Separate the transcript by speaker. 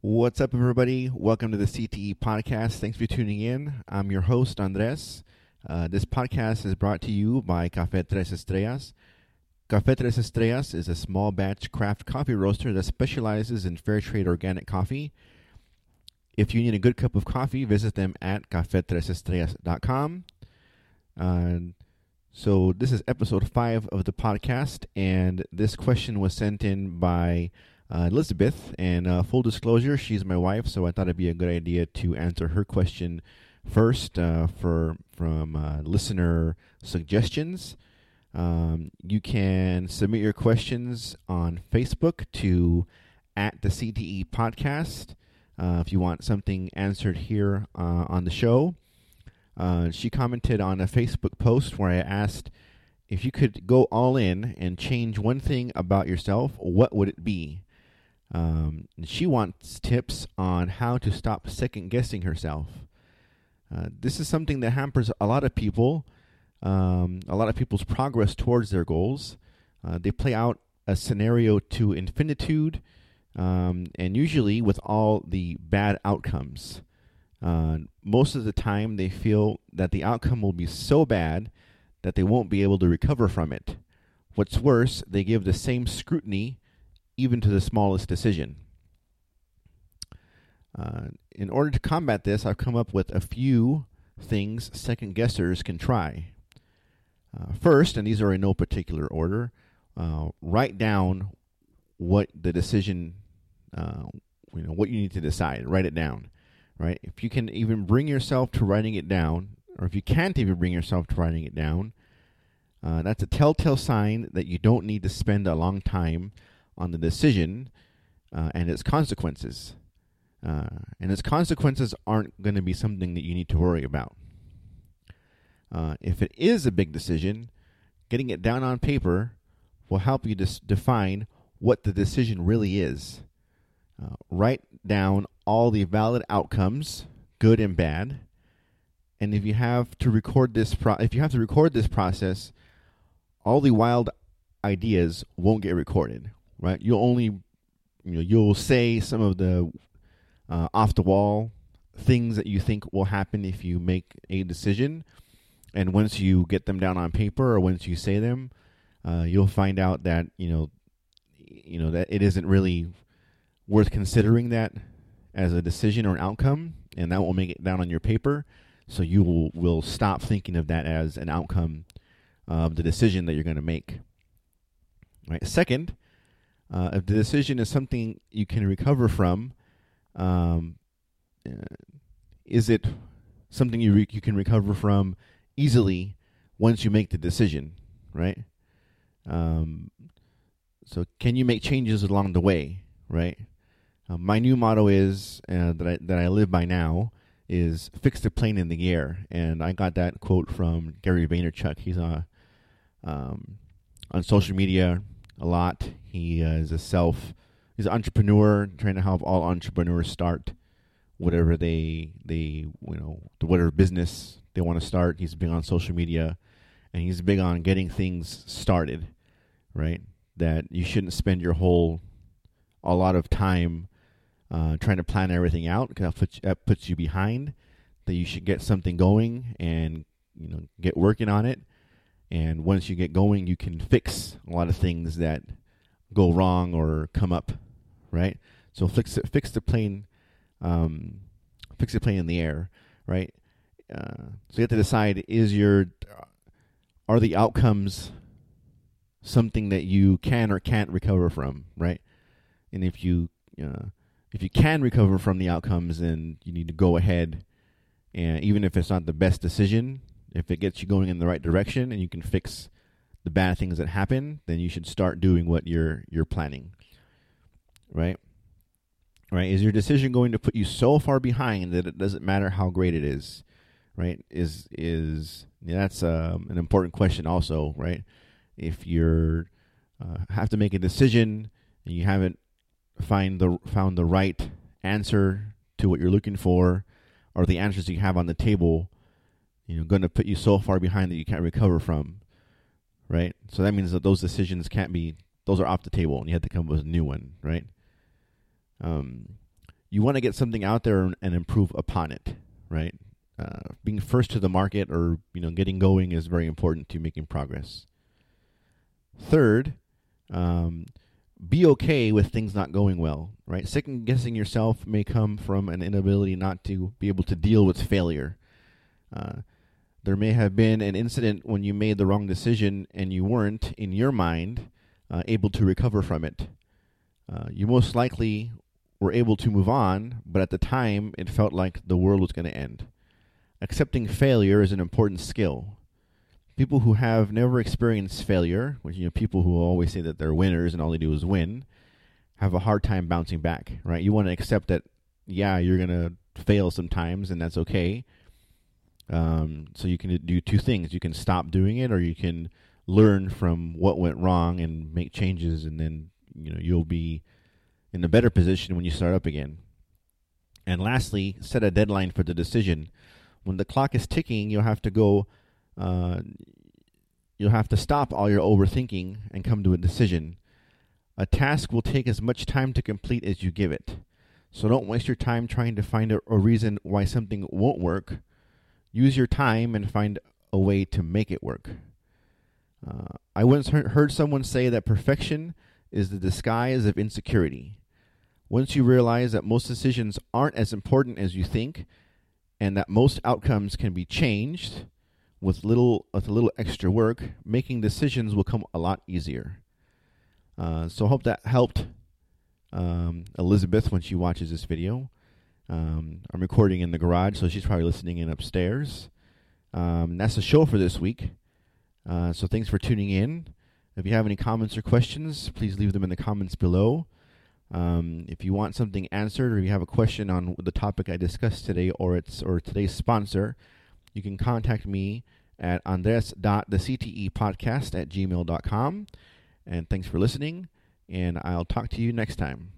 Speaker 1: What's up, everybody? Welcome to the CTE podcast. Thanks for tuning in. I'm your host, Andres. Uh, this podcast is brought to you by Café Tres Estrellas. Café Tres Estrellas is a small batch craft coffee roaster that specializes in fair trade organic coffee. If you need a good cup of coffee, visit them at cafetresestrellas.com. Uh, so, this is episode five of the podcast, and this question was sent in by uh, Elizabeth. And uh, full disclosure, she's my wife, so I thought it'd be a good idea to answer her question first uh, for from uh, listener suggestions. Um, you can submit your questions on Facebook to at the CTE podcast uh, if you want something answered here on the show. she commented on a Facebook post where I asked if you could go all in and change one thing about yourself, what would it be? Um, she wants tips on how to stop second guessing herself. Uh, this is something that hampers a lot of people, um, a lot of people's progress towards their goals. Uh, they play out a scenario to infinitude, um, and usually with all the bad outcomes. Uh, most of the time, they feel that the outcome will be so bad that they won't be able to recover from it. What's worse, they give the same scrutiny even to the smallest decision. Uh, in order to combat this, I've come up with a few things second guessers can try. Uh, first, and these are in no particular order, uh, write down what the decision, uh, you know, what you need to decide. Write it down, right? If you can even bring yourself to writing it down, or if you can't even bring yourself to writing it down, uh, that's a telltale sign that you don't need to spend a long time on the decision uh, and its consequences. Uh, and its consequences aren't going to be something that you need to worry about. Uh, if it is a big decision, getting it down on paper will help you to define what the decision really is. Uh, write down all the valid outcomes, good and bad. And if you have to record this, pro- if you have to record this process, all the wild ideas won't get recorded right? You'll only, you know, you'll say some of the uh, off the wall things that you think will happen if you make a decision, and once you get them down on paper or once you say them, uh, you'll find out that you know, you know that it isn't really worth considering that as a decision or an outcome, and that will make it down on your paper. So you will, will stop thinking of that as an outcome of the decision that you're going to make. Right. Second, uh, if the decision is something you can recover from, um, uh, is it something you re- you can recover from easily once you make the decision, right? Um, so can you make changes along the way, right? Uh, my new motto is uh, that I that I live by now is fix the plane in the air, and I got that quote from Gary Vaynerchuk. He's on uh, um, on social media a lot. He uh, is a self, he's an entrepreneur, trying to help all entrepreneurs start whatever they they you know whatever business they want to start. He's big on social media, and he's big on getting things started. Right, that you shouldn't spend your whole a lot of time uh, trying to plan everything out because that, that puts you behind. That you should get something going and you know get working on it and once you get going, you can fix a lot of things that go wrong or come up, right? So fix it, fix the plane, um, fix the plane in the air, right? Uh, so you have to decide: is your are the outcomes something that you can or can't recover from, right? And if you uh, if you can recover from the outcomes, then you need to go ahead, and even if it's not the best decision, if it gets you going in the right direction and you can fix the bad things that happen, then you should start doing what you're you're planning. Right? Right? Is your decision going to put you so far behind that it doesn't matter how great it is? Right? Is is yeah, that's um, an important question also, right? If you're uh, have to make a decision and you haven't find the found the right answer to what you're looking for or the answers you have on the table, you know going to put you so far behind that you can't recover from right so that means that those decisions can't be those are off the table and you have to come up with a new one right um you want to get something out there and improve upon it, right? Uh, being first to the market or you know getting going is very important to making progress. Third, um, be okay with things not going well, right? Second guessing yourself may come from an inability not to be able to deal with failure. Uh, there may have been an incident when you made the wrong decision and you weren't, in your mind, uh, able to recover from it. Uh, you most likely were able to move on, but at the time it felt like the world was going to end. Accepting failure is an important skill. People who have never experienced failure, which you know people who always say that they're winners and all they do is win, have a hard time bouncing back, right? You want to accept that yeah, you're going to fail sometimes and that's okay. Um, so you can do two things. You can stop doing it or you can learn from what went wrong and make changes and then you know you'll be in a better position when you start up again. And lastly, set a deadline for the decision. When the clock is ticking, you'll have to go. Uh, you'll have to stop all your overthinking and come to a decision. A task will take as much time to complete as you give it. So don't waste your time trying to find a, a reason why something won't work. Use your time and find a way to make it work. Uh, I once heard someone say that perfection is the disguise of insecurity. Once you realize that most decisions aren't as important as you think, and that most outcomes can be changed with little with a little extra work, making decisions will come a lot easier. Uh, so I hope that helped um, Elizabeth when she watches this video. Um, I'm recording in the garage, so she's probably listening in upstairs. Um, that's the show for this week. Uh, so thanks for tuning in. If you have any comments or questions, please leave them in the comments below. Um, if you want something answered or you have a question on the topic I discussed today or its or today's sponsor, you can contact me at andres.thectepodcast at gmail.com. And thanks for listening, and I'll talk to you next time.